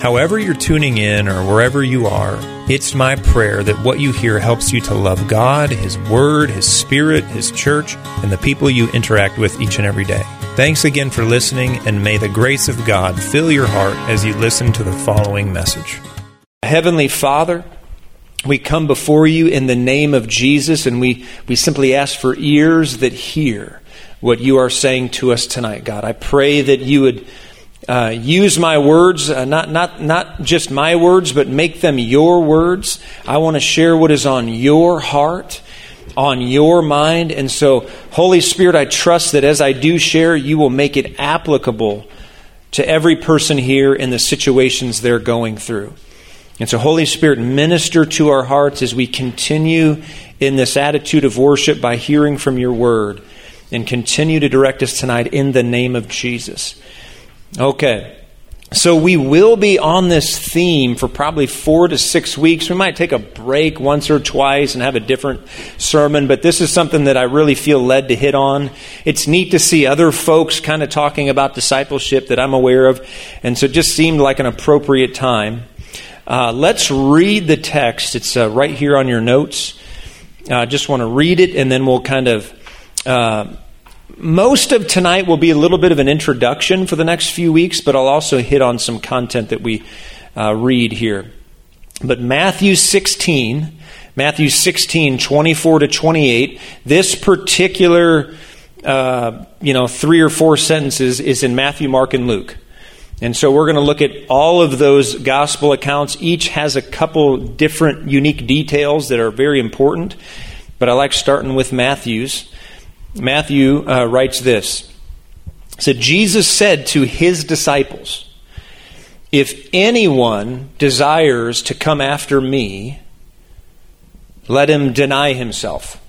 However, you're tuning in or wherever you are, it's my prayer that what you hear helps you to love God, His Word, His Spirit, His church, and the people you interact with each and every day. Thanks again for listening, and may the grace of God fill your heart as you listen to the following message. Heavenly Father, we come before you in the name of Jesus, and we, we simply ask for ears that hear what you are saying to us tonight, God. I pray that you would uh, use my words, uh, not, not, not just my words, but make them your words. I want to share what is on your heart, on your mind. And so, Holy Spirit, I trust that as I do share, you will make it applicable to every person here in the situations they're going through. And so, Holy Spirit, minister to our hearts as we continue in this attitude of worship by hearing from your word and continue to direct us tonight in the name of Jesus. Okay. So we will be on this theme for probably four to six weeks. We might take a break once or twice and have a different sermon, but this is something that I really feel led to hit on. It's neat to see other folks kind of talking about discipleship that I'm aware of, and so it just seemed like an appropriate time. Uh, let's read the text. It's uh, right here on your notes. I uh, just want to read it, and then we'll kind of uh, most of tonight will be a little bit of an introduction for the next few weeks, but I'll also hit on some content that we uh, read here. But Matthew 16, Matthew 16, 24 to 28, this particular, uh, you know, three or four sentences is in Matthew, Mark, and Luke. And so we're going to look at all of those gospel accounts. Each has a couple different unique details that are very important, but I like starting with Matthew's. Matthew uh, writes this. said, Jesus said to his disciples, If anyone desires to come after me, let him deny himself.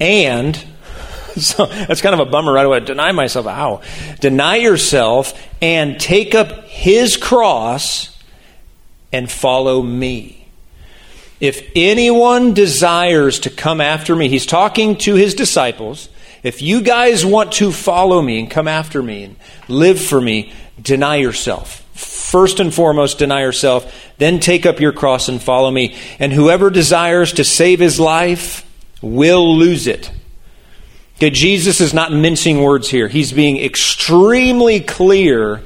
And, so that's kind of a bummer right away. Deny myself. How? Deny yourself and take up his cross and follow me. If anyone desires to come after me, he's talking to his disciples. If you guys want to follow me and come after me and live for me, deny yourself. First and foremost, deny yourself. Then take up your cross and follow me. And whoever desires to save his life will lose it. Okay, Jesus is not mincing words here. He's being extremely clear.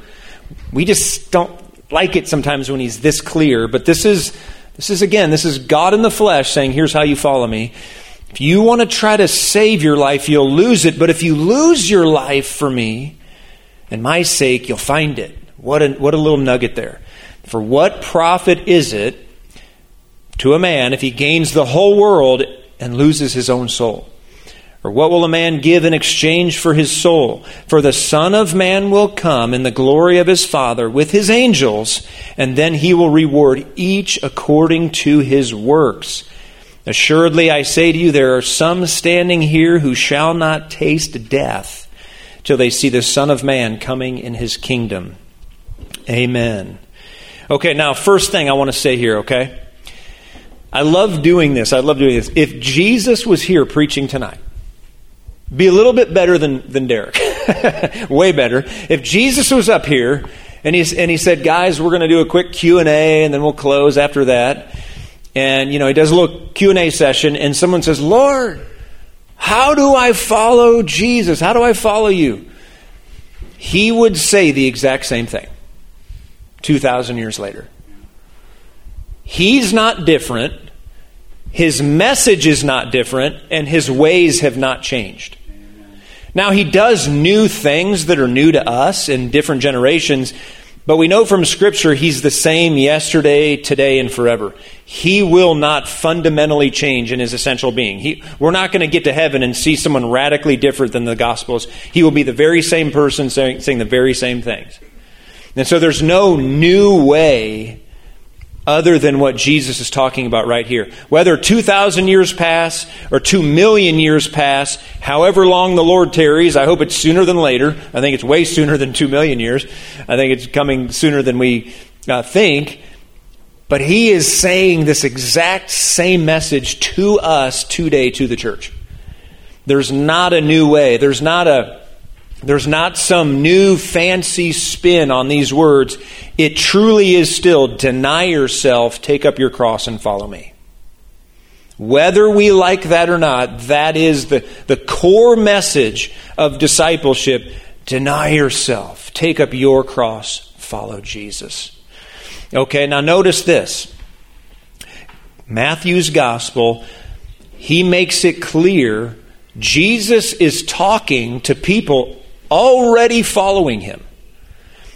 We just don't like it sometimes when he's this clear, but this is this is, again, this is God in the flesh saying, Here's how you follow me. If you want to try to save your life, you'll lose it. But if you lose your life for me and my sake, you'll find it. What a, what a little nugget there. For what profit is it to a man if he gains the whole world and loses his own soul? Or what will a man give in exchange for his soul? For the Son of Man will come in the glory of his Father with his angels, and then he will reward each according to his works. Assuredly, I say to you, there are some standing here who shall not taste death till they see the Son of Man coming in his kingdom. Amen. Okay, now, first thing I want to say here, okay? I love doing this. I love doing this. If Jesus was here preaching tonight, be a little bit better than, than Derek. Way better. If Jesus was up here and, he's, and he said, guys, we're going to do a quick Q&A and then we'll close after that. And, you know, he does a little Q&A session and someone says, Lord, how do I follow Jesus? How do I follow you? He would say the exact same thing 2,000 years later. He's not different. His message is not different, and his ways have not changed. Now, he does new things that are new to us in different generations, but we know from Scripture he's the same yesterday, today, and forever. He will not fundamentally change in his essential being. He, we're not going to get to heaven and see someone radically different than the Gospels. He will be the very same person saying, saying the very same things. And so there's no new way other than what Jesus is talking about right here. Whether 2,000 years pass or 2 million years pass, however long the Lord tarries, I hope it's sooner than later. I think it's way sooner than 2 million years. I think it's coming sooner than we uh, think. But he is saying this exact same message to us today to the church. There's not a new way. There's not a there's not some new fancy spin on these words. It truly is still deny yourself, take up your cross, and follow me. Whether we like that or not, that is the, the core message of discipleship. Deny yourself, take up your cross, follow Jesus. Okay, now notice this Matthew's gospel, he makes it clear Jesus is talking to people already following him.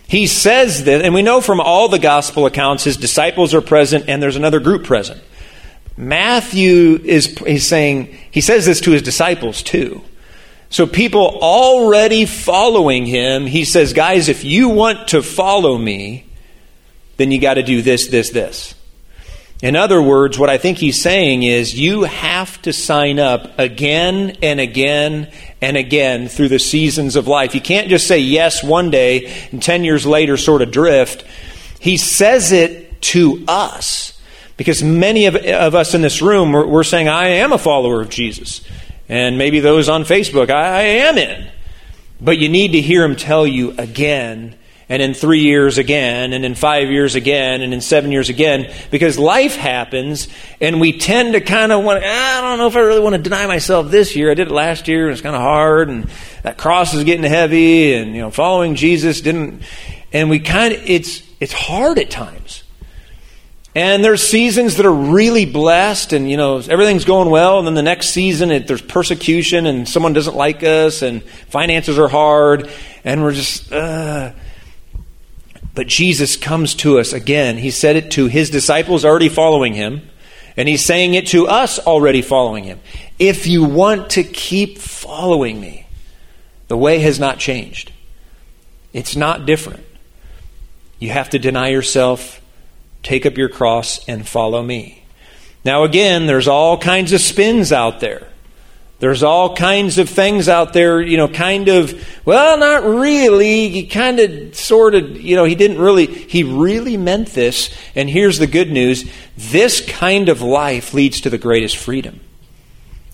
He says this, and we know from all the gospel accounts, his disciples are present and there's another group present. Matthew is he's saying, he says this to his disciples too. So people already following him, he says, guys, if you want to follow me, then you got to do this, this, this. In other words, what I think he's saying is you have to sign up again and again and again through the seasons of life. You can't just say yes one day and 10 years later sort of drift. He says it to us because many of, of us in this room, we're, we're, saying, I am a follower of Jesus. And maybe those on Facebook, I, I am in. But you need to hear him tell you again and in three years again, and in five years again, and in seven years again, because life happens, and we tend to kind of want, I don't know if I really want to deny myself this year. I did it last year, and it's kind of hard, and that cross is getting heavy, and, you know, following Jesus didn't, and we kind of, it's, it's hard at times. And there's seasons that are really blessed, and you know everything's going well. And then the next season, it, there's persecution, and someone doesn't like us, and finances are hard, and we're just. Uh, but Jesus comes to us again. He said it to his disciples already following him, and he's saying it to us already following him. If you want to keep following me, the way has not changed. It's not different. You have to deny yourself, take up your cross, and follow me. Now, again, there's all kinds of spins out there. There's all kinds of things out there, you know, kind of, well, not really. He kind of, sort of, you know, he didn't really, he really meant this. And here's the good news this kind of life leads to the greatest freedom.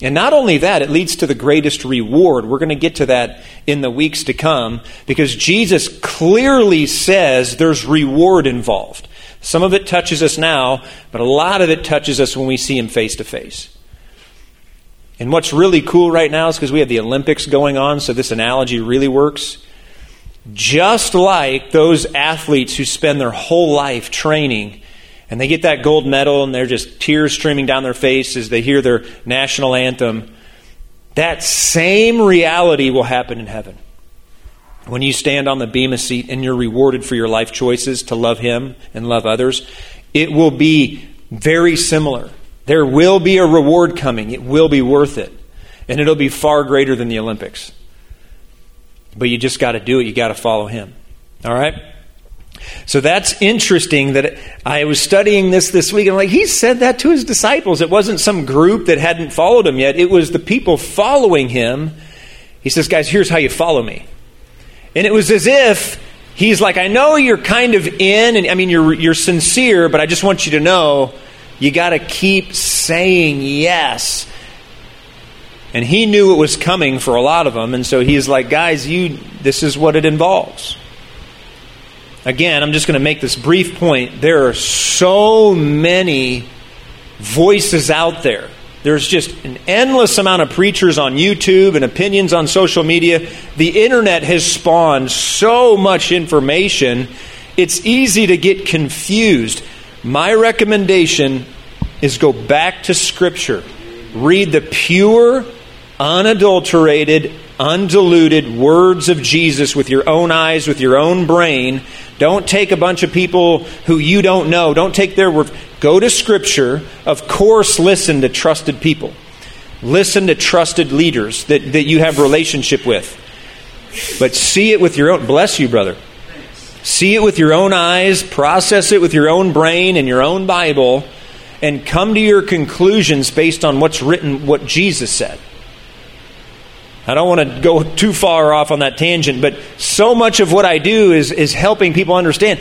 And not only that, it leads to the greatest reward. We're going to get to that in the weeks to come because Jesus clearly says there's reward involved. Some of it touches us now, but a lot of it touches us when we see him face to face. And what's really cool right now is because we have the Olympics going on, so this analogy really works. Just like those athletes who spend their whole life training and they get that gold medal and they're just tears streaming down their face as they hear their national anthem, that same reality will happen in heaven. When you stand on the Bema seat and you're rewarded for your life choices to love Him and love others, it will be very similar. There will be a reward coming. It will be worth it. And it'll be far greater than the Olympics. But you just got to do it. You got to follow him. All right? So that's interesting that I was studying this this week. And I'm like, he said that to his disciples. It wasn't some group that hadn't followed him yet, it was the people following him. He says, guys, here's how you follow me. And it was as if he's like, I know you're kind of in, and I mean, you're, you're sincere, but I just want you to know you got to keep saying yes. And he knew it was coming for a lot of them, and so he's like, guys, you this is what it involves. Again, I'm just going to make this brief point. There are so many voices out there. There's just an endless amount of preachers on YouTube and opinions on social media. The internet has spawned so much information, it's easy to get confused. My recommendation is go back to Scripture. Read the pure, unadulterated, undiluted words of Jesus with your own eyes, with your own brain. Don't take a bunch of people who you don't know. Don't take their word. Go to Scripture. Of course, listen to trusted people. Listen to trusted leaders that, that you have relationship with. But see it with your own. Bless you, brother. See it with your own eyes, process it with your own brain and your own Bible, and come to your conclusions based on what's written, what Jesus said. I don't want to go too far off on that tangent, but so much of what I do is, is helping people understand.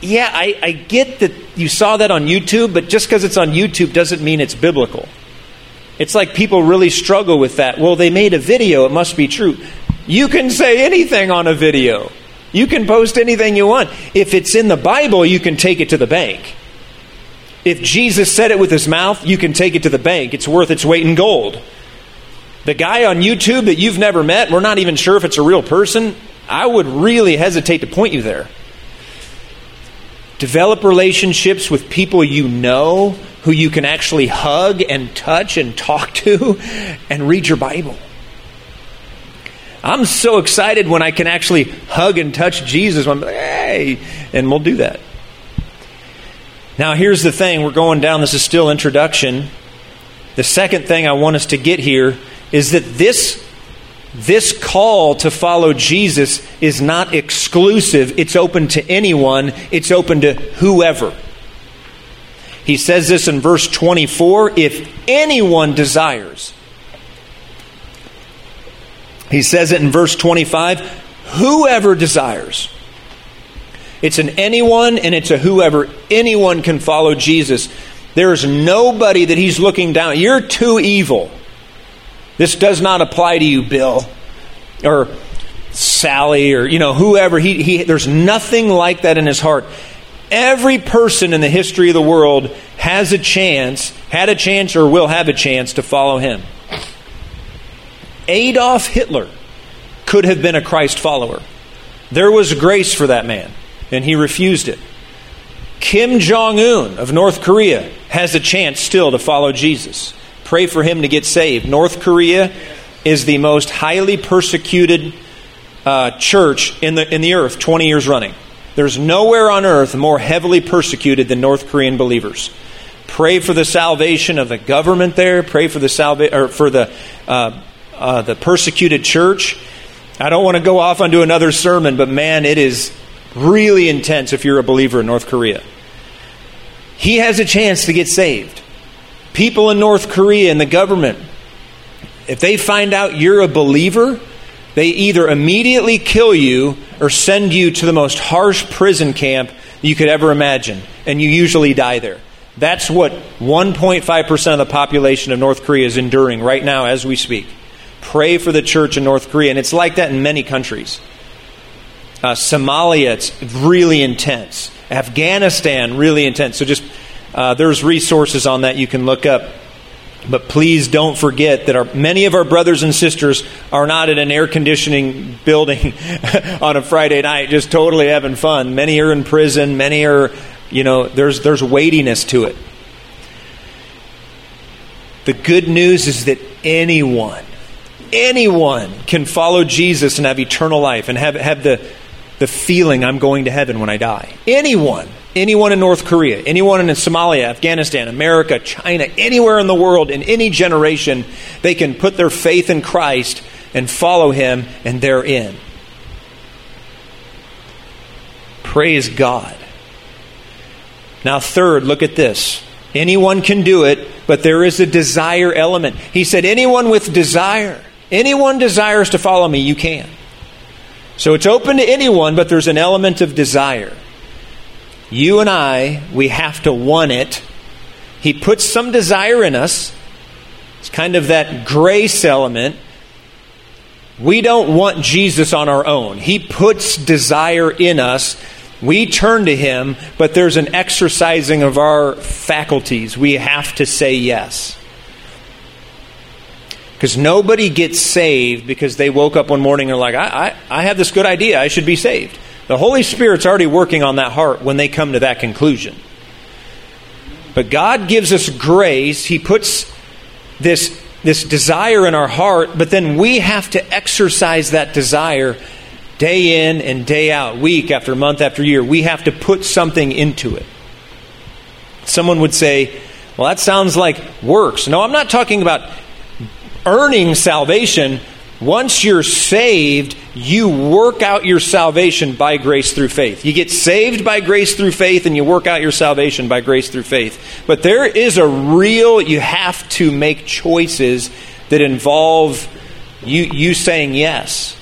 Yeah, I, I get that you saw that on YouTube, but just because it's on YouTube doesn't mean it's biblical. It's like people really struggle with that. Well, they made a video, it must be true. You can say anything on a video. You can post anything you want. If it's in the Bible, you can take it to the bank. If Jesus said it with his mouth, you can take it to the bank. It's worth its weight in gold. The guy on YouTube that you've never met, we're not even sure if it's a real person, I would really hesitate to point you there. Develop relationships with people you know who you can actually hug and touch and talk to and read your Bible. I'm so excited when I can actually hug and touch Jesus. I'm like, hey, and we'll do that. Now, here's the thing we're going down, this is still introduction. The second thing I want us to get here is that this, this call to follow Jesus is not exclusive, it's open to anyone, it's open to whoever. He says this in verse 24 if anyone desires. He says it in verse 25 whoever desires. It's an anyone and it's a whoever. Anyone can follow Jesus. There's nobody that he's looking down. You're too evil. This does not apply to you, Bill, or Sally, or you know whoever. He, he, there's nothing like that in his heart. Every person in the history of the world has a chance, had a chance, or will have a chance to follow him. Adolf Hitler could have been a Christ follower. There was grace for that man, and he refused it. Kim Jong un of North Korea has a chance still to follow Jesus. Pray for him to get saved. North Korea is the most highly persecuted uh, church in the, in the earth 20 years running. There's nowhere on earth more heavily persecuted than North Korean believers. Pray for the salvation of the government there. Pray for the salva- or for the uh, uh, the persecuted church. I don't want to go off onto another sermon, but man, it is really intense if you're a believer in North Korea. He has a chance to get saved people in North Korea and the government, if they find out you're a believer, they either immediately kill you or send you to the most harsh prison camp you could ever imagine, and you usually die there. That's what 1.5% of the population of North Korea is enduring right now as we speak. Pray for the church in North Korea, and it's like that in many countries. Uh, Somalia, it's really intense. Afghanistan, really intense. So just uh, there's resources on that you can look up. But please don't forget that our, many of our brothers and sisters are not in an air conditioning building on a Friday night just totally having fun. Many are in prison. Many are, you know, there's, there's weightiness to it. The good news is that anyone, anyone can follow Jesus and have eternal life and have, have the, the feeling I'm going to heaven when I die. Anyone. Anyone in North Korea, anyone in Somalia, Afghanistan, America, China, anywhere in the world, in any generation, they can put their faith in Christ and follow Him, and they're in. Praise God. Now, third, look at this. Anyone can do it, but there is a desire element. He said, Anyone with desire, anyone desires to follow me, you can. So it's open to anyone, but there's an element of desire. You and I, we have to want it. He puts some desire in us. It's kind of that grace element. We don't want Jesus on our own. He puts desire in us. We turn to Him, but there's an exercising of our faculties. We have to say yes. Because nobody gets saved because they woke up one morning and are like, I, I, I have this good idea. I should be saved. The Holy Spirit's already working on that heart when they come to that conclusion. But God gives us grace. He puts this, this desire in our heart, but then we have to exercise that desire day in and day out, week after month after year. We have to put something into it. Someone would say, well, that sounds like works. No, I'm not talking about earning salvation. Once you're saved, you work out your salvation by grace through faith. You get saved by grace through faith, and you work out your salvation by grace through faith. But there is a real, you have to make choices that involve you, you saying yes.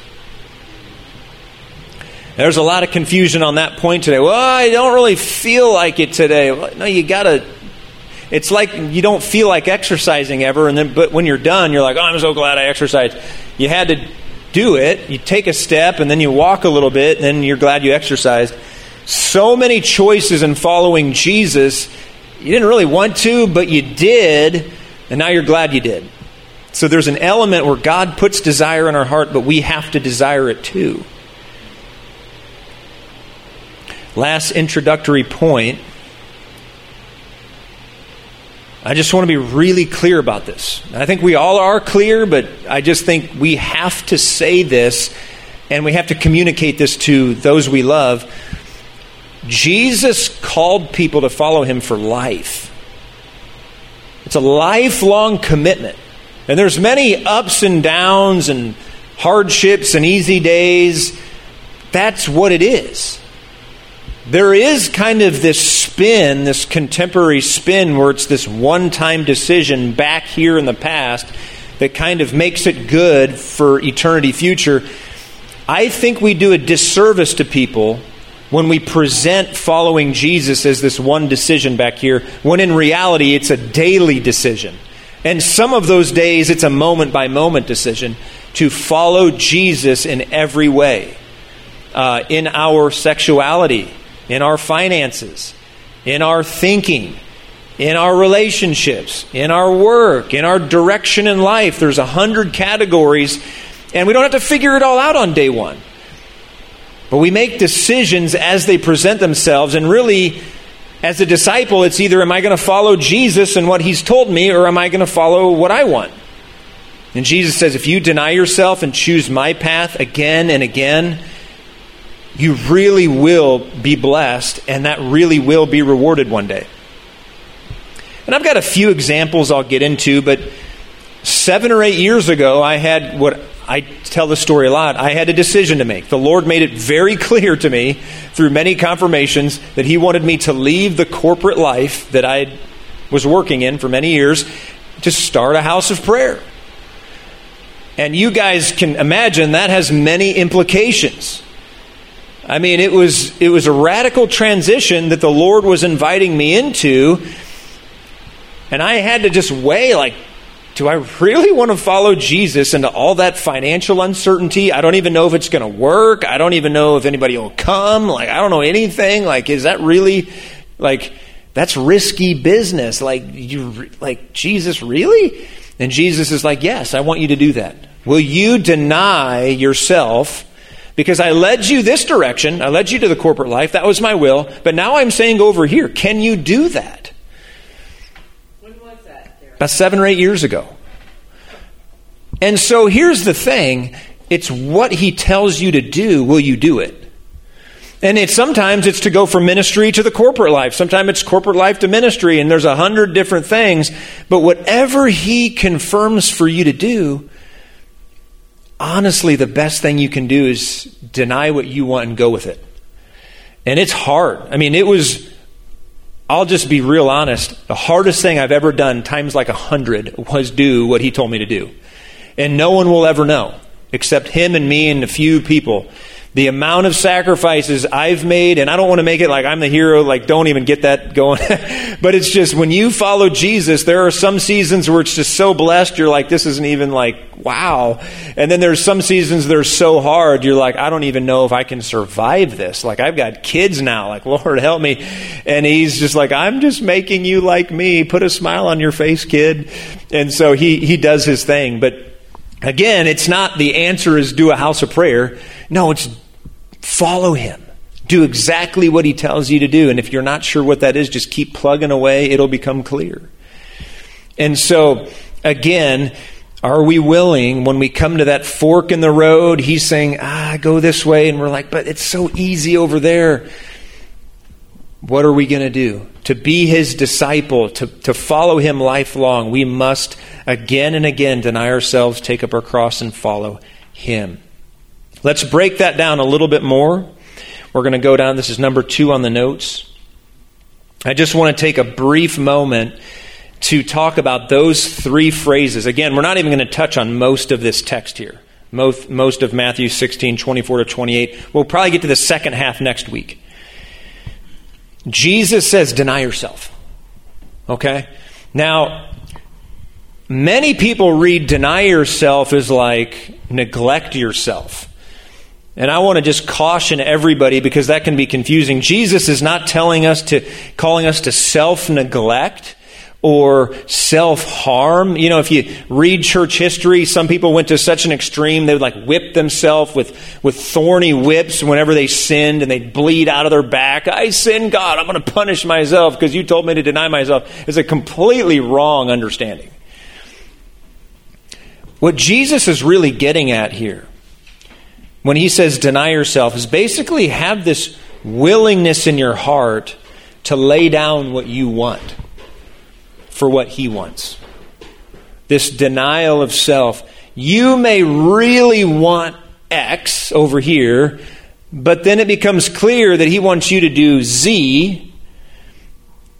There's a lot of confusion on that point today. Well, I don't really feel like it today. No, you got to it's like you don't feel like exercising ever and then but when you're done you're like oh i'm so glad i exercised. You had to do it. You take a step and then you walk a little bit and then you're glad you exercised. So many choices in following jesus you didn't really want to but you did and now you're glad you did. So there's an element where god puts desire in our heart but we have to desire it too. Last introductory point I just want to be really clear about this. I think we all are clear, but I just think we have to say this and we have to communicate this to those we love. Jesus called people to follow him for life. It's a lifelong commitment. And there's many ups and downs and hardships and easy days. That's what it is there is kind of this spin, this contemporary spin, where it's this one time decision back here in the past that kind of makes it good for eternity future. I think we do a disservice to people when we present following Jesus as this one decision back here, when in reality it's a daily decision. And some of those days it's a moment by moment decision to follow Jesus in every way. Uh, in our sexuality, in our finances, in our thinking, in our relationships, in our work, in our direction in life. There's a hundred categories, and we don't have to figure it all out on day one. But we make decisions as they present themselves, and really, as a disciple, it's either am I going to follow Jesus and what he's told me, or am I going to follow what I want? And Jesus says, if you deny yourself and choose my path again and again, you really will be blessed, and that really will be rewarded one day. And I've got a few examples I'll get into, but seven or eight years ago, I had what I tell the story a lot. I had a decision to make. The Lord made it very clear to me through many confirmations that He wanted me to leave the corporate life that I was working in for many years to start a house of prayer. And you guys can imagine that has many implications. I mean, it was, it was a radical transition that the Lord was inviting me into. And I had to just weigh, like, do I really want to follow Jesus into all that financial uncertainty? I don't even know if it's going to work. I don't even know if anybody will come. Like, I don't know anything. Like, is that really, like, that's risky business. Like, you, like, Jesus, really? And Jesus is like, yes, I want you to do that. Will you deny yourself because I led you this direction. I led you to the corporate life. That was my will. But now I'm saying over here, can you do that? When was that? About seven or eight years ago. And so here's the thing it's what he tells you to do, will you do it? And it's sometimes it's to go from ministry to the corporate life. Sometimes it's corporate life to ministry, and there's a hundred different things. But whatever he confirms for you to do, honestly, the best thing you can do is deny what you want and go with it. And it's hard. I mean, it was, I'll just be real honest. The hardest thing I've ever done, times like a hundred, was do what he told me to do. And no one will ever know, except him and me and a few people the amount of sacrifices I've made, and I don't want to make it like I'm the hero, like don't even get that going. but it's just when you follow Jesus, there are some seasons where it's just so blessed, you're like, this isn't even like, wow. And then there's some seasons that are so hard, you're like, I don't even know if I can survive this. Like, I've got kids now, like, Lord, help me. And he's just like, I'm just making you like me. Put a smile on your face, kid. And so he, he does his thing. But Again, it's not the answer is do a house of prayer. No, it's follow him. Do exactly what he tells you to do. And if you're not sure what that is, just keep plugging away. It'll become clear. And so, again, are we willing when we come to that fork in the road? He's saying, ah, go this way. And we're like, but it's so easy over there. What are we going to do? To be his disciple, to, to follow him lifelong, we must again and again deny ourselves, take up our cross, and follow him. Let's break that down a little bit more. We're going to go down, this is number two on the notes. I just want to take a brief moment to talk about those three phrases. Again, we're not even going to touch on most of this text here, most, most of Matthew 16, 24 to 28. We'll probably get to the second half next week. Jesus says, deny yourself. Okay? Now, many people read deny yourself as like neglect yourself. And I want to just caution everybody because that can be confusing. Jesus is not telling us to, calling us to self neglect or self harm. You know, if you read church history, some people went to such an extreme they would like whip themselves with, with thorny whips whenever they sinned and they'd bleed out of their back. I sinned, God, I'm going to punish myself because you told me to deny myself. It's a completely wrong understanding. What Jesus is really getting at here when he says deny yourself is basically have this willingness in your heart to lay down what you want for what he wants. This denial of self. You may really want X over here, but then it becomes clear that he wants you to do Z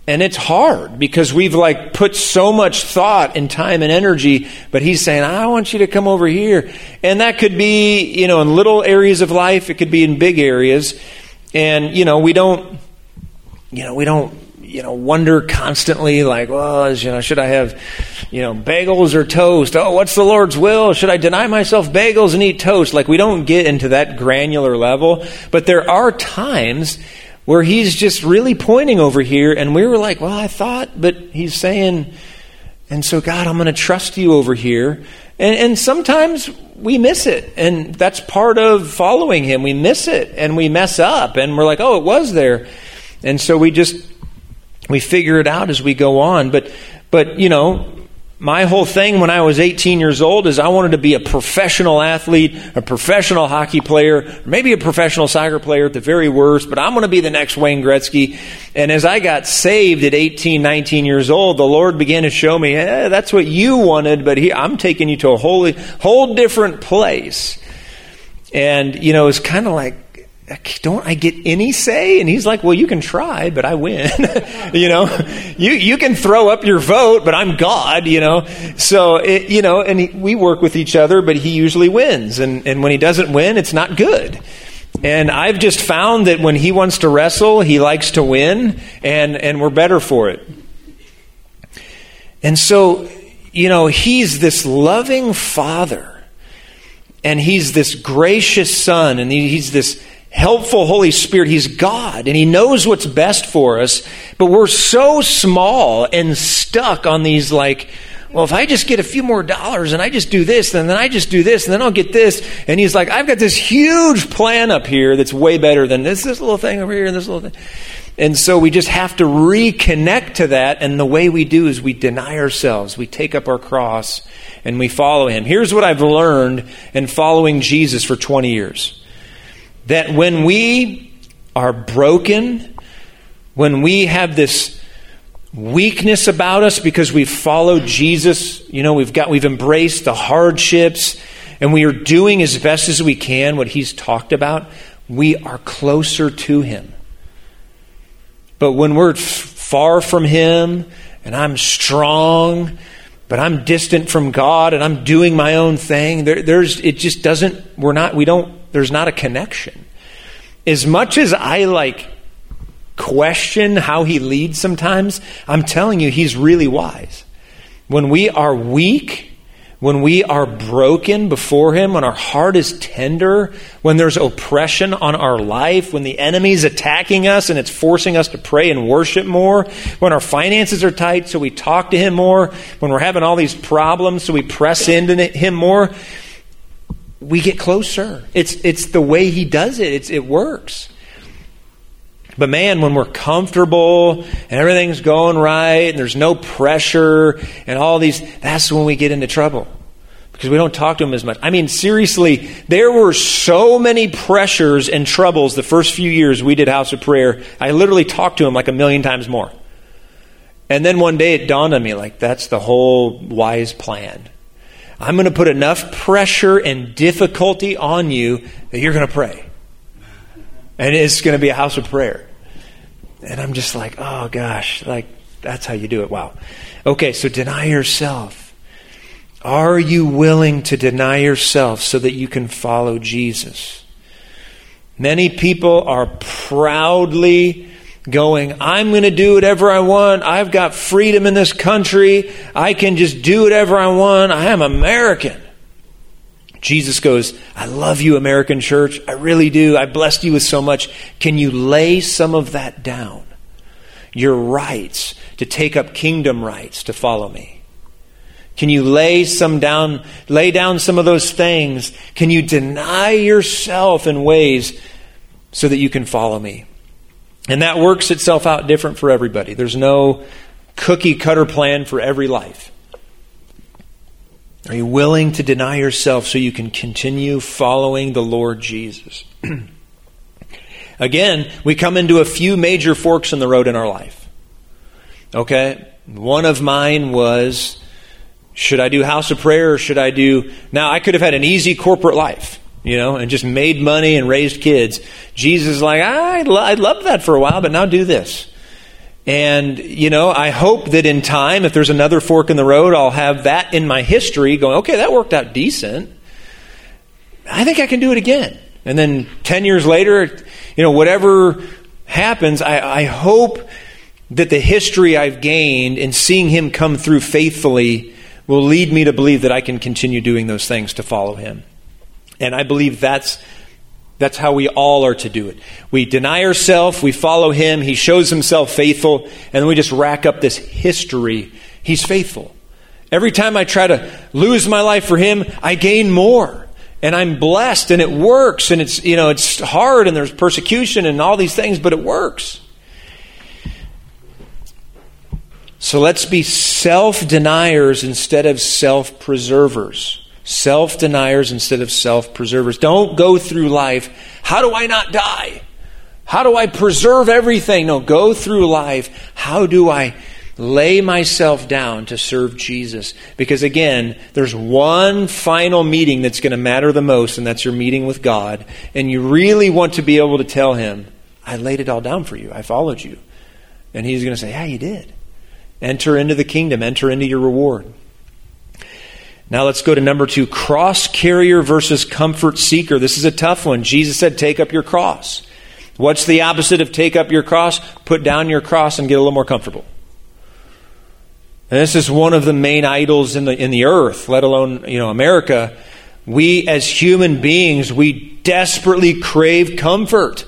and it's hard because we've like put so much thought and time and energy, but he's saying, I want you to come over here. And that could be, you know, in little areas of life, it could be in big areas. And, you know, we don't, you know, we don't, you know, wonder constantly like, well, you know, should I have, you know, bagels or toast? Oh, what's the Lord's will? Should I deny myself bagels and eat toast? Like, we don't get into that granular level, but there are times where he's just really pointing over here, and we were like, well, I thought, but he's saying, and so, God, I'm going to trust you over here. And, and, sometimes we miss it, and that's part of following him. We miss it, and we mess up, and we're like, oh, it was there. And so we just, we figure it out as we go on. But, but you know, my whole thing when I was 18 years old is I wanted to be a professional athlete, a professional hockey player, maybe a professional soccer player at the very worst, but I'm going to be the next Wayne Gretzky. And as I got saved at 18, 19 years old, the Lord began to show me, eh, that's what you wanted, but he, I'm taking you to a wholly, whole different place. And, you know, it's kind of like, don't I get any say? And he's like, well, you can try, but I win. you know, you, you can throw up your vote, but I'm God, you know. So, it, you know, and he, we work with each other, but he usually wins. And, and when he doesn't win, it's not good. And I've just found that when he wants to wrestle, he likes to win, and, and we're better for it. And so, you know, he's this loving father, and he's this gracious son, and he, he's this helpful Holy Spirit. He's God and He knows what's best for us, but we're so small and stuck on these like, well, if I just get a few more dollars and I just do this, and then I just do this, and then I'll get this. And he's like, I've got this huge plan up here that's way better than this, this little thing over here and this little thing. And so we just have to reconnect to that. And the way we do is we deny ourselves. We take up our cross and we follow him. Here's what I've learned in following Jesus for 20 years that when we are broken, when we have this weakness about us because we've followed Jesus, you know, we've got we've embraced the hardships and we are doing as best as we can what he's talked about, we are closer to him. But when we're far from him and I'm strong, but I'm distant from God and I'm doing my own thing, there, there's it just doesn't we're not we don't there's not a connection. As much as I like question how he leads sometimes, I'm telling you, he's really wise. When we are weak, when we are broken before Him, when our heart is tender, when there's oppression on our life, when the enemy's attacking us and it's forcing us to pray and worship more, when our finances are tight, so we talk to Him more, when we're having all these problems, so we press into Him more, we get closer. It's, it's the way He does it, it's, it works. But man, when we're comfortable and everything's going right and there's no pressure and all these, that's when we get into trouble because we don't talk to him as much. I mean, seriously, there were so many pressures and troubles the first few years we did House of Prayer. I literally talked to him like a million times more. And then one day it dawned on me like, that's the whole wise plan. I'm going to put enough pressure and difficulty on you that you're going to pray. And it's going to be a house of prayer. And I'm just like, oh gosh, like that's how you do it. Wow. Okay, so deny yourself. Are you willing to deny yourself so that you can follow Jesus? Many people are proudly going, I'm going to do whatever I want. I've got freedom in this country. I can just do whatever I want. I am American. Jesus goes, I love you, American church. I really do. I blessed you with so much. Can you lay some of that down? Your rights to take up kingdom rights to follow me. Can you lay some down, lay down some of those things? Can you deny yourself in ways so that you can follow me? And that works itself out different for everybody. There's no cookie cutter plan for every life. Are you willing to deny yourself so you can continue following the Lord Jesus? Again, we come into a few major forks in the road in our life. Okay? One of mine was should I do house of prayer or should I do. Now, I could have had an easy corporate life, you know, and just made money and raised kids. Jesus is like, I, I loved that for a while, but now do this. And, you know, I hope that in time, if there's another fork in the road, I'll have that in my history going, okay, that worked out decent. I think I can do it again. And then 10 years later, you know, whatever happens, I, I hope that the history I've gained in seeing him come through faithfully will lead me to believe that I can continue doing those things to follow him. And I believe that's that's how we all are to do it. We deny ourselves, we follow him, he shows himself faithful, and then we just rack up this history. He's faithful. Every time I try to lose my life for him, I gain more. And I'm blessed and it works and it's you know it's hard and there's persecution and all these things, but it works. So let's be self deniers instead of self preservers. Self deniers instead of self preservers. Don't go through life. How do I not die? How do I preserve everything? No, go through life. How do I lay myself down to serve Jesus? Because again, there's one final meeting that's going to matter the most, and that's your meeting with God. And you really want to be able to tell Him, I laid it all down for you. I followed you. And He's going to say, Yeah, you did. Enter into the kingdom, enter into your reward. Now let's go to number two cross carrier versus comfort seeker. This is a tough one. Jesus said, Take up your cross. What's the opposite of take up your cross? Put down your cross and get a little more comfortable. And this is one of the main idols in the, in the earth, let alone you know, America. We as human beings, we desperately crave comfort.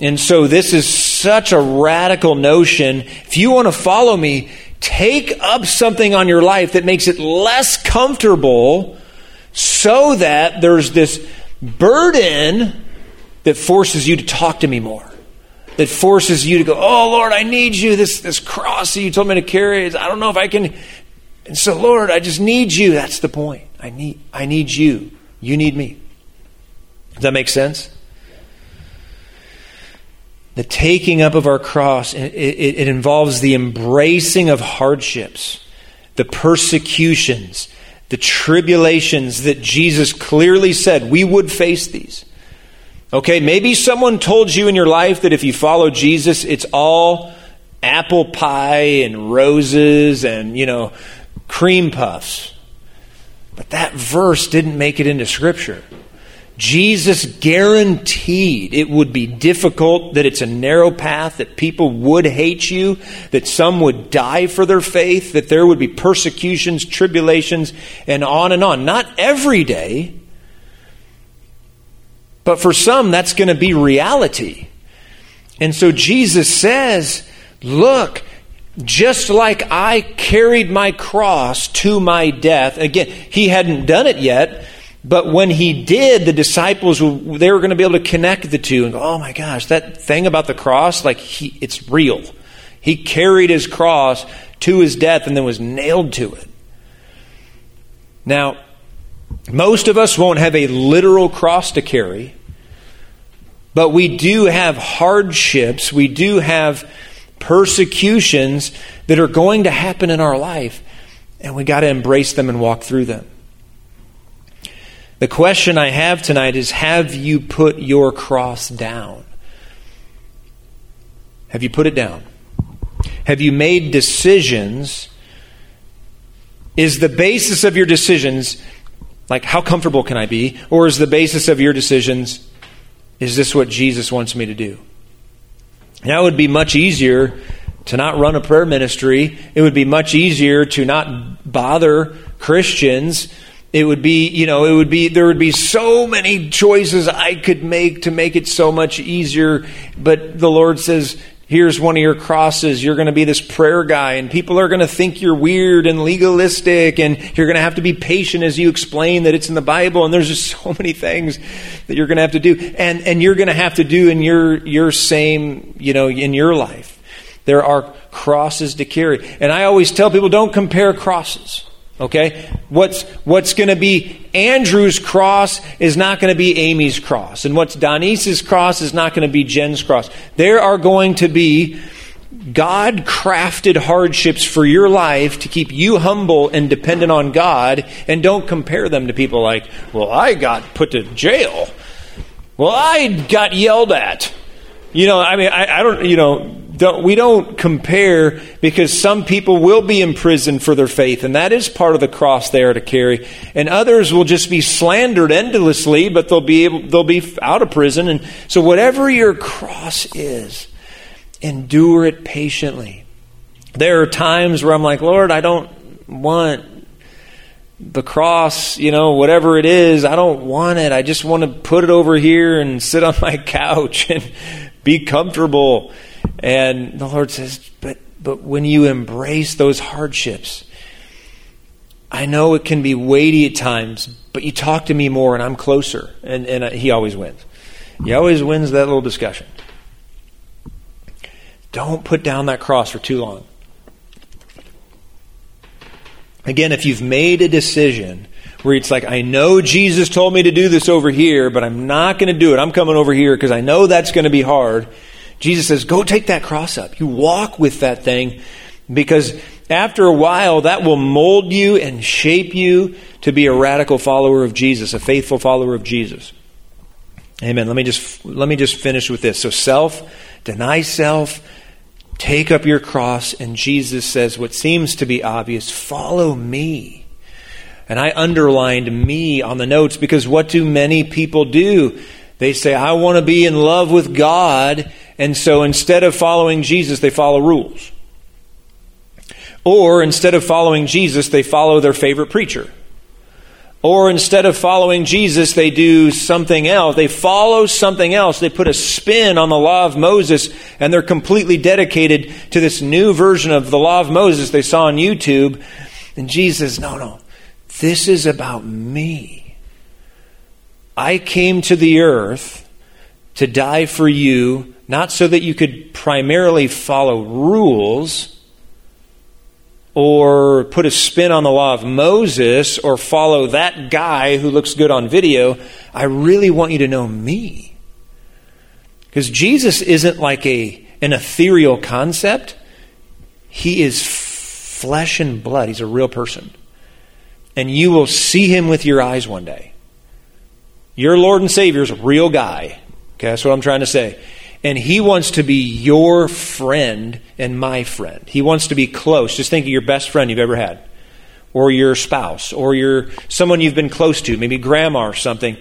And so this is such a radical notion. If you want to follow me, take up something on your life that makes it less comfortable so that there's this burden that forces you to talk to me more. That forces you to go, oh Lord, I need you. This this cross that you told me to carry, is I don't know if I can. And so, Lord, I just need you. That's the point. I need I need you. You need me. Does that make sense? The taking up of our cross, it, it, it involves the embracing of hardships, the persecutions, the tribulations that Jesus clearly said we would face these. Okay, maybe someone told you in your life that if you follow Jesus, it's all apple pie and roses and, you know, cream puffs. But that verse didn't make it into Scripture. Jesus guaranteed it would be difficult, that it's a narrow path, that people would hate you, that some would die for their faith, that there would be persecutions, tribulations, and on and on. Not every day, but for some, that's going to be reality. And so Jesus says, Look, just like I carried my cross to my death, again, he hadn't done it yet but when he did, the disciples they were going to be able to connect the two and go, "Oh my gosh, that thing about the cross, like he, it's real. He carried his cross to his death and then was nailed to it." Now, most of us won't have a literal cross to carry, but we do have hardships, we do have persecutions that are going to happen in our life, and we got to embrace them and walk through them. The question I have tonight is Have you put your cross down? Have you put it down? Have you made decisions? Is the basis of your decisions like how comfortable can I be? Or is the basis of your decisions, is this what Jesus wants me to do? Now it would be much easier to not run a prayer ministry. It would be much easier to not bother Christians. It would be, you know, it would be, there would be so many choices I could make to make it so much easier. But the Lord says, here's one of your crosses. You're going to be this prayer guy, and people are going to think you're weird and legalistic, and you're going to have to be patient as you explain that it's in the Bible. And there's just so many things that you're going to have to do, and and you're going to have to do in your your same, you know, in your life. There are crosses to carry, and I always tell people don't compare crosses. Okay? What's, what's going to be Andrew's cross is not going to be Amy's cross. And what's Donice's cross is not going to be Jen's cross. There are going to be God crafted hardships for your life to keep you humble and dependent on God. And don't compare them to people like, well, I got put to jail. Well, I got yelled at. You know, I mean, I, I don't, you know, don't, we don't compare because some people will be imprisoned for their faith, and that is part of the cross they are to carry. And others will just be slandered endlessly, but they'll be able, they'll be out of prison. And so, whatever your cross is, endure it patiently. There are times where I'm like, Lord, I don't want the cross, you know, whatever it is, I don't want it. I just want to put it over here and sit on my couch and be comfortable. And the Lord says, but, but when you embrace those hardships, I know it can be weighty at times, but you talk to me more and I'm closer. And, and uh, he always wins. He always wins that little discussion. Don't put down that cross for too long. Again, if you've made a decision where it's like, I know Jesus told me to do this over here, but I'm not going to do it. I'm coming over here because I know that's going to be hard. Jesus says, Go take that cross up. You walk with that thing because after a while, that will mold you and shape you to be a radical follower of Jesus, a faithful follower of Jesus. Amen. Let me just let me just finish with this. So self, deny self, take up your cross, and Jesus says what seems to be obvious, follow me. And I underlined me on the notes because what do many people do? They say, I want to be in love with God, and so instead of following Jesus, they follow rules. Or instead of following Jesus, they follow their favorite preacher. Or instead of following Jesus, they do something else. They follow something else. They put a spin on the law of Moses and they're completely dedicated to this new version of the law of Moses they saw on YouTube. And Jesus, no, no, this is about me. I came to the earth to die for you not so that you could primarily follow rules or put a spin on the law of Moses or follow that guy who looks good on video. I really want you to know me. Because Jesus isn't like a, an ethereal concept, he is flesh and blood. He's a real person. And you will see him with your eyes one day. Your Lord and Savior is a real guy. Okay, that's what I'm trying to say. And he wants to be your friend and my friend. He wants to be close. Just think of your best friend you've ever had, or your spouse, or your someone you've been close to, maybe grandma or something.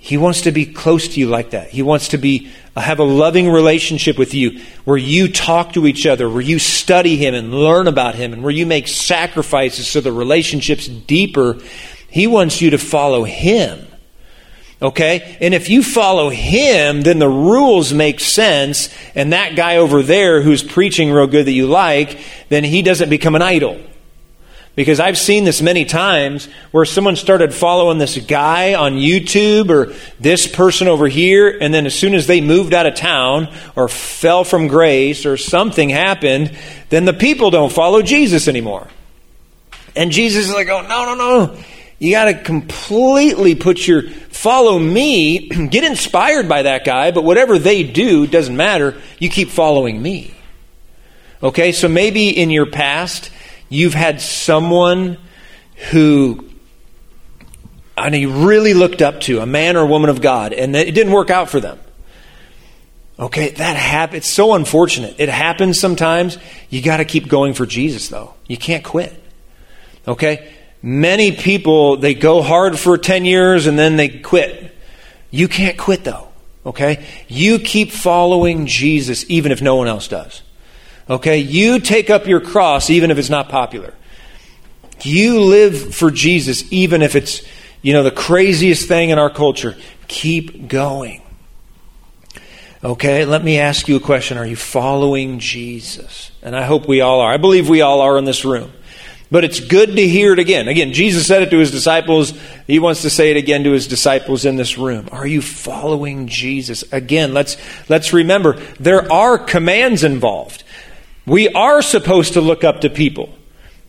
He wants to be close to you like that. He wants to be uh, have a loving relationship with you where you talk to each other, where you study him and learn about him and where you make sacrifices so the relationship's deeper. He wants you to follow him. Okay? And if you follow him, then the rules make sense, and that guy over there who's preaching real good that you like, then he doesn't become an idol. Because I've seen this many times where someone started following this guy on YouTube or this person over here, and then as soon as they moved out of town or fell from grace or something happened, then the people don't follow Jesus anymore. And Jesus is like, oh, no, no, no. You got to completely put your follow me, get inspired by that guy, but whatever they do doesn't matter. You keep following me. Okay, so maybe in your past you've had someone who and he really looked up to, a man or a woman of God, and it didn't work out for them. Okay, that happens. It's so unfortunate. It happens sometimes. You got to keep going for Jesus, though. You can't quit. Okay? Many people, they go hard for 10 years and then they quit. You can't quit, though. Okay? You keep following Jesus even if no one else does. Okay? You take up your cross even if it's not popular. You live for Jesus even if it's, you know, the craziest thing in our culture. Keep going. Okay, let me ask you a question. Are you following Jesus? And I hope we all are. I believe we all are in this room. But it's good to hear it again. Again, Jesus said it to his disciples. He wants to say it again to his disciples in this room. Are you following Jesus? Again, let's, let's remember there are commands involved. We are supposed to look up to people.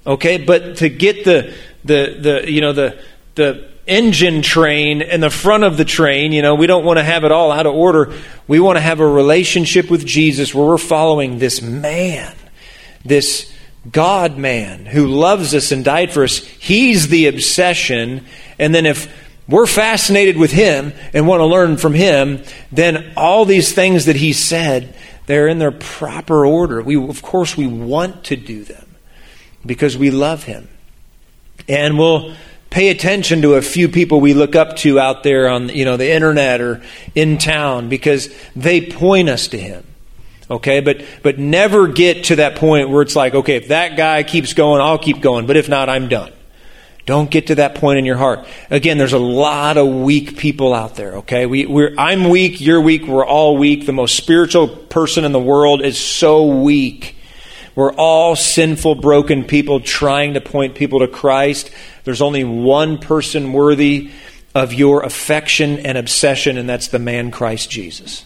Okay, but to get the, the, the, you know, the, the engine train in the front of the train. You know, we don't want to have it all out of order. We want to have a relationship with Jesus where we're following this man, this God man who loves us and died for us. He's the obsession. And then if we're fascinated with him and want to learn from him, then all these things that he said, they're in their proper order. We, of course, we want to do them because we love him. And we'll pay attention to a few people we look up to out there on you know the internet or in town because they point us to him okay? But but never get to that point where it's like okay if that guy keeps going i'll keep going. But if not i'm done. Don't get to that point in your heart. Again there's a lot of weak people out there okay? We, we're, i'm weak you're weak we're all weak. The most spiritual person in the world is so weak. We're all sinful, broken people trying to point people to Christ. There's only one person worthy of your affection and obsession, and that's the man Christ Jesus.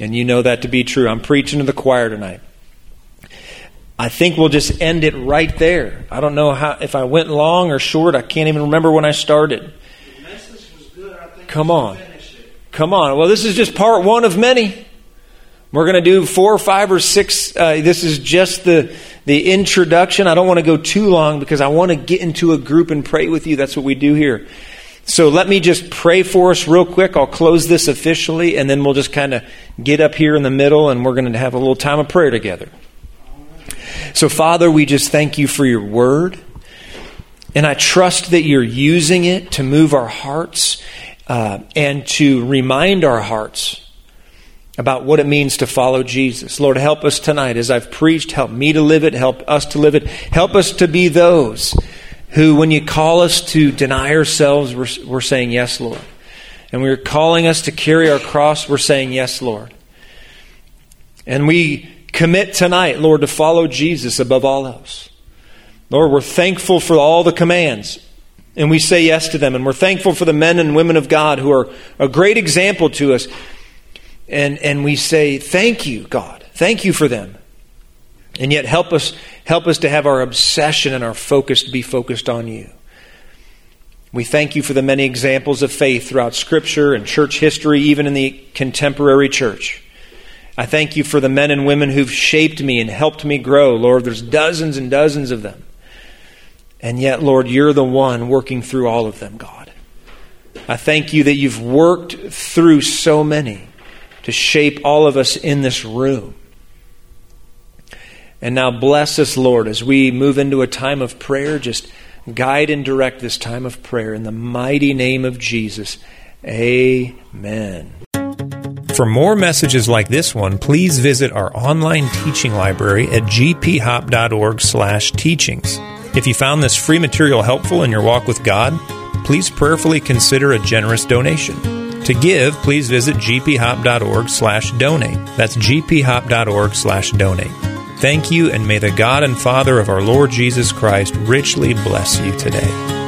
And you know that to be true. I'm preaching to the choir tonight. I think we'll just end it right there. I don't know how if I went long or short. I can't even remember when I started. Come on. Come on. Well, this is just part one of many. We're going to do four, five, or six. Uh, this is just the, the introduction. I don't want to go too long because I want to get into a group and pray with you. That's what we do here. So let me just pray for us real quick. I'll close this officially, and then we'll just kind of get up here in the middle and we're going to have a little time of prayer together. So, Father, we just thank you for your word. And I trust that you're using it to move our hearts uh, and to remind our hearts about what it means to follow Jesus. Lord, help us tonight as I've preached. Help me to live it. Help us to live it. Help us to be those who, when you call us to deny ourselves, we're, we're saying, Yes, Lord. And we're calling us to carry our cross, we're saying, Yes, Lord. And we commit tonight, Lord, to follow Jesus above all else. Lord, we're thankful for all the commands, and we say yes to them. And we're thankful for the men and women of God who are a great example to us and, and we say, Thank you, God. Thank you for them. And yet help us help us to have our obsession and our focus to be focused on you. We thank you for the many examples of faith throughout Scripture and church history, even in the contemporary church. I thank you for the men and women who've shaped me and helped me grow. Lord, there's dozens and dozens of them. And yet, Lord, you're the one working through all of them, God. I thank you that you've worked through so many to shape all of us in this room. And now bless us, Lord, as we move into a time of prayer. Just guide and direct this time of prayer in the mighty name of Jesus. Amen. For more messages like this one, please visit our online teaching library at gphop.org/teachings. If you found this free material helpful in your walk with God, please prayerfully consider a generous donation. To give, please visit gphop.org slash donate. That's gphop.org slash donate. Thank you, and may the God and Father of our Lord Jesus Christ richly bless you today.